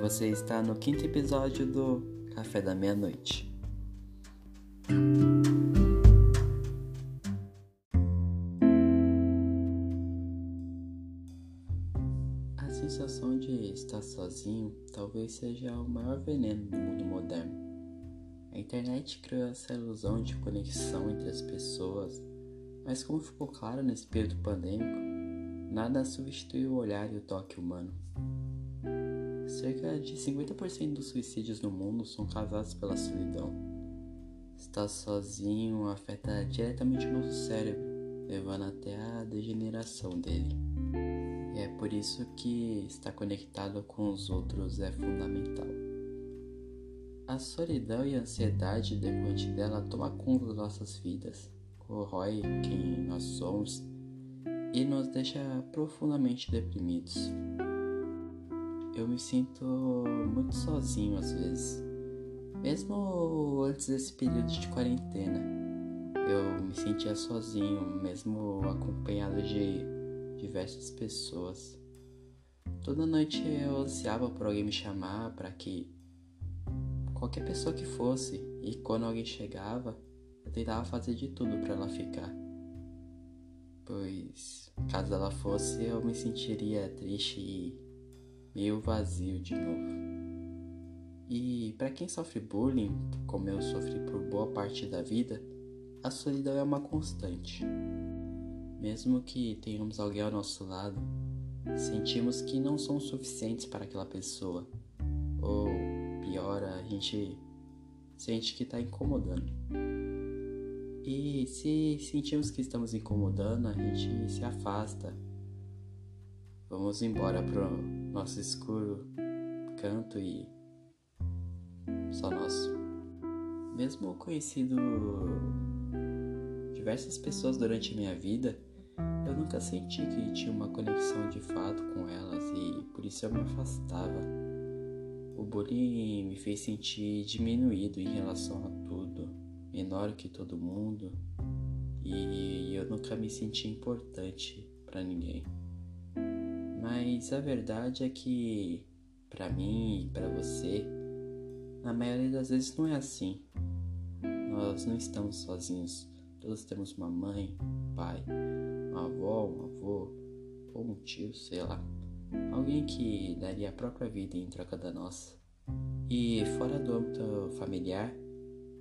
você está no quinto episódio do Café da Meia-Noite. A sensação de estar sozinho talvez seja o maior veneno do mundo moderno. A internet criou essa ilusão de conexão entre as pessoas, mas como ficou claro nesse período pandêmico, nada substitui o olhar e o toque humano. Cerca de 50% dos suicídios no mundo são causados pela solidão. Estar sozinho afeta diretamente o nosso cérebro, levando até a degeneração dele. E é por isso que estar conectado com os outros é fundamental. A solidão e a ansiedade decorrente dela toma conta das nossas vidas, corrói quem nós somos e nos deixa profundamente deprimidos eu me sinto muito sozinho às vezes. Mesmo antes desse período de quarentena, eu me sentia sozinho, mesmo acompanhado de diversas pessoas. Toda noite eu ansiava por alguém me chamar para que qualquer pessoa que fosse, e quando alguém chegava, eu tentava fazer de tudo para ela ficar. Pois, caso ela fosse, eu me sentiria triste e meio vazio de novo. E para quem sofre bullying, como eu sofri por boa parte da vida, a solidão é uma constante. Mesmo que tenhamos alguém ao nosso lado, sentimos que não somos suficientes para aquela pessoa. Ou pior, a gente sente que está incomodando. E se sentimos que estamos incomodando, a gente se afasta. Vamos embora pro nosso escuro canto e só nosso. Mesmo conhecido diversas pessoas durante a minha vida, eu nunca senti que tinha uma conexão de fato com elas e por isso eu me afastava. O bullying me fez sentir diminuído em relação a tudo, menor que todo mundo, e eu nunca me senti importante para ninguém. Mas a verdade é que, para mim e para você, na maioria das vezes não é assim. Nós não estamos sozinhos. Todos temos uma mãe, um pai, uma avó, um avô, ou um tio, sei lá. Alguém que daria a própria vida em troca da nossa. E fora do âmbito familiar,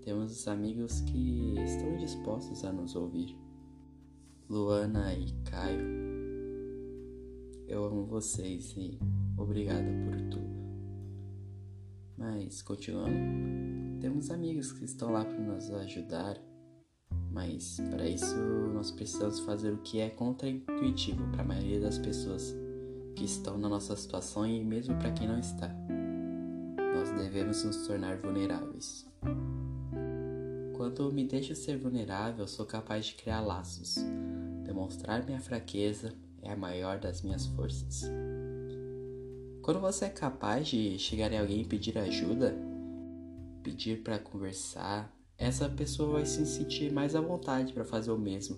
temos os amigos que estão dispostos a nos ouvir. Luana e Caio eu amo vocês e obrigado por tudo. Mas, continuando, temos amigos que estão lá para nos ajudar, mas para isso nós precisamos fazer o que é contraintuitivo para a maioria das pessoas que estão na nossa situação e mesmo para quem não está. Nós devemos nos tornar vulneráveis. Quando me deixo ser vulnerável, sou capaz de criar laços, demonstrar minha fraqueza é a maior das minhas forças. Quando você é capaz de chegar em alguém e pedir ajuda, pedir para conversar, essa pessoa vai se sentir mais à vontade para fazer o mesmo.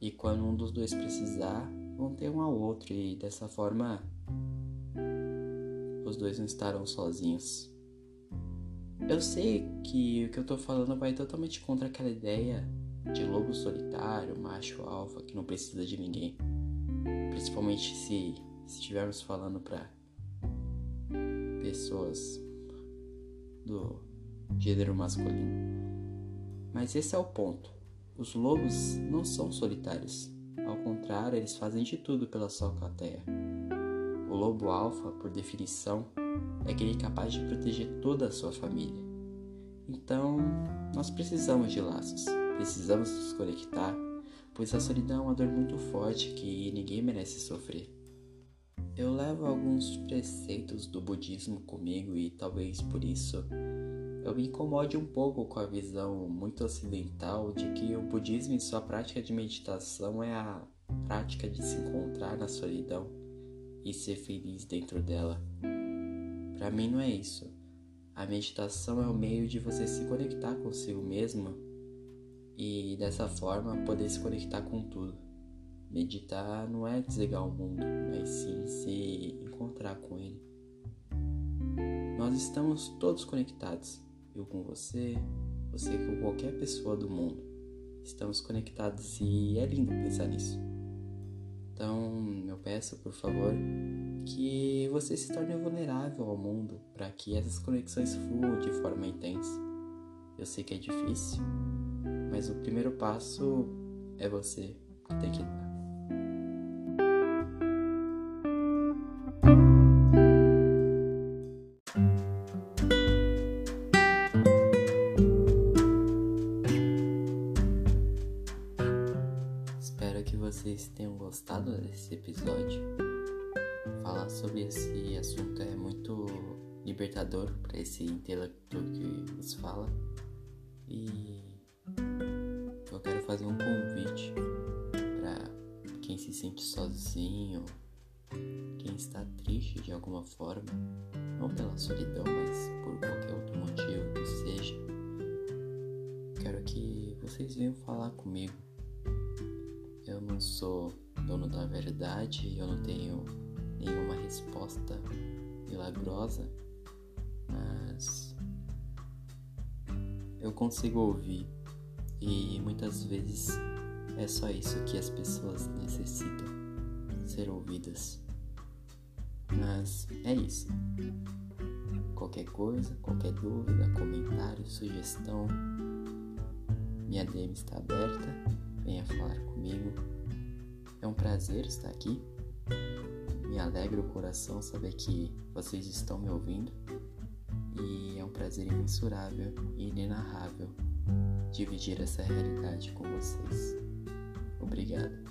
E quando um dos dois precisar, vão ter um ao outro e dessa forma os dois não estarão sozinhos. Eu sei que o que eu tô falando vai totalmente contra aquela ideia de lobo solitário, macho alfa que não precisa de ninguém principalmente se estivermos falando para pessoas do gênero masculino. Mas esse é o ponto. Os lobos não são solitários. Ao contrário, eles fazem de tudo pela sua plateia. O lobo alfa, por definição, é aquele capaz de proteger toda a sua família. Então, nós precisamos de laços, precisamos nos conectar pois a solidão é uma dor muito forte que ninguém merece sofrer. Eu levo alguns preceitos do budismo comigo e talvez por isso eu me incomode um pouco com a visão muito ocidental de que o budismo em sua prática de meditação é a prática de se encontrar na solidão e ser feliz dentro dela. Para mim não é isso. A meditação é o meio de você se conectar consigo mesmo e dessa forma poder se conectar com tudo. Meditar não é desligar o mundo, mas sim se encontrar com ele. Nós estamos todos conectados. Eu com você, você com qualquer pessoa do mundo. Estamos conectados e é lindo pensar nisso. Então, eu peço, por favor, que você se torne vulnerável ao mundo para que essas conexões fluam de forma intensa. Eu sei que é difícil, mas o primeiro passo é você tem que dar. Espero que vocês tenham gostado desse episódio. Falar sobre esse assunto é muito libertador para esse intelecto que vos fala. E eu quero fazer um convite para quem se sente sozinho, quem está triste de alguma forma, não pela solidão, mas por qualquer outro motivo que seja. Quero que vocês venham falar comigo. Eu não sou dono da verdade, eu não tenho nenhuma resposta milagrosa, mas eu consigo ouvir e muitas vezes é só isso que as pessoas necessitam ser ouvidas. Mas é isso. Qualquer coisa, qualquer dúvida, comentário, sugestão, minha DM está aberta. Venha falar comigo. É um prazer estar aqui. Me alegra o coração saber que vocês estão me ouvindo. E é um prazer imensurável e inenarrável dividir essa realidade com vocês. Obrigado.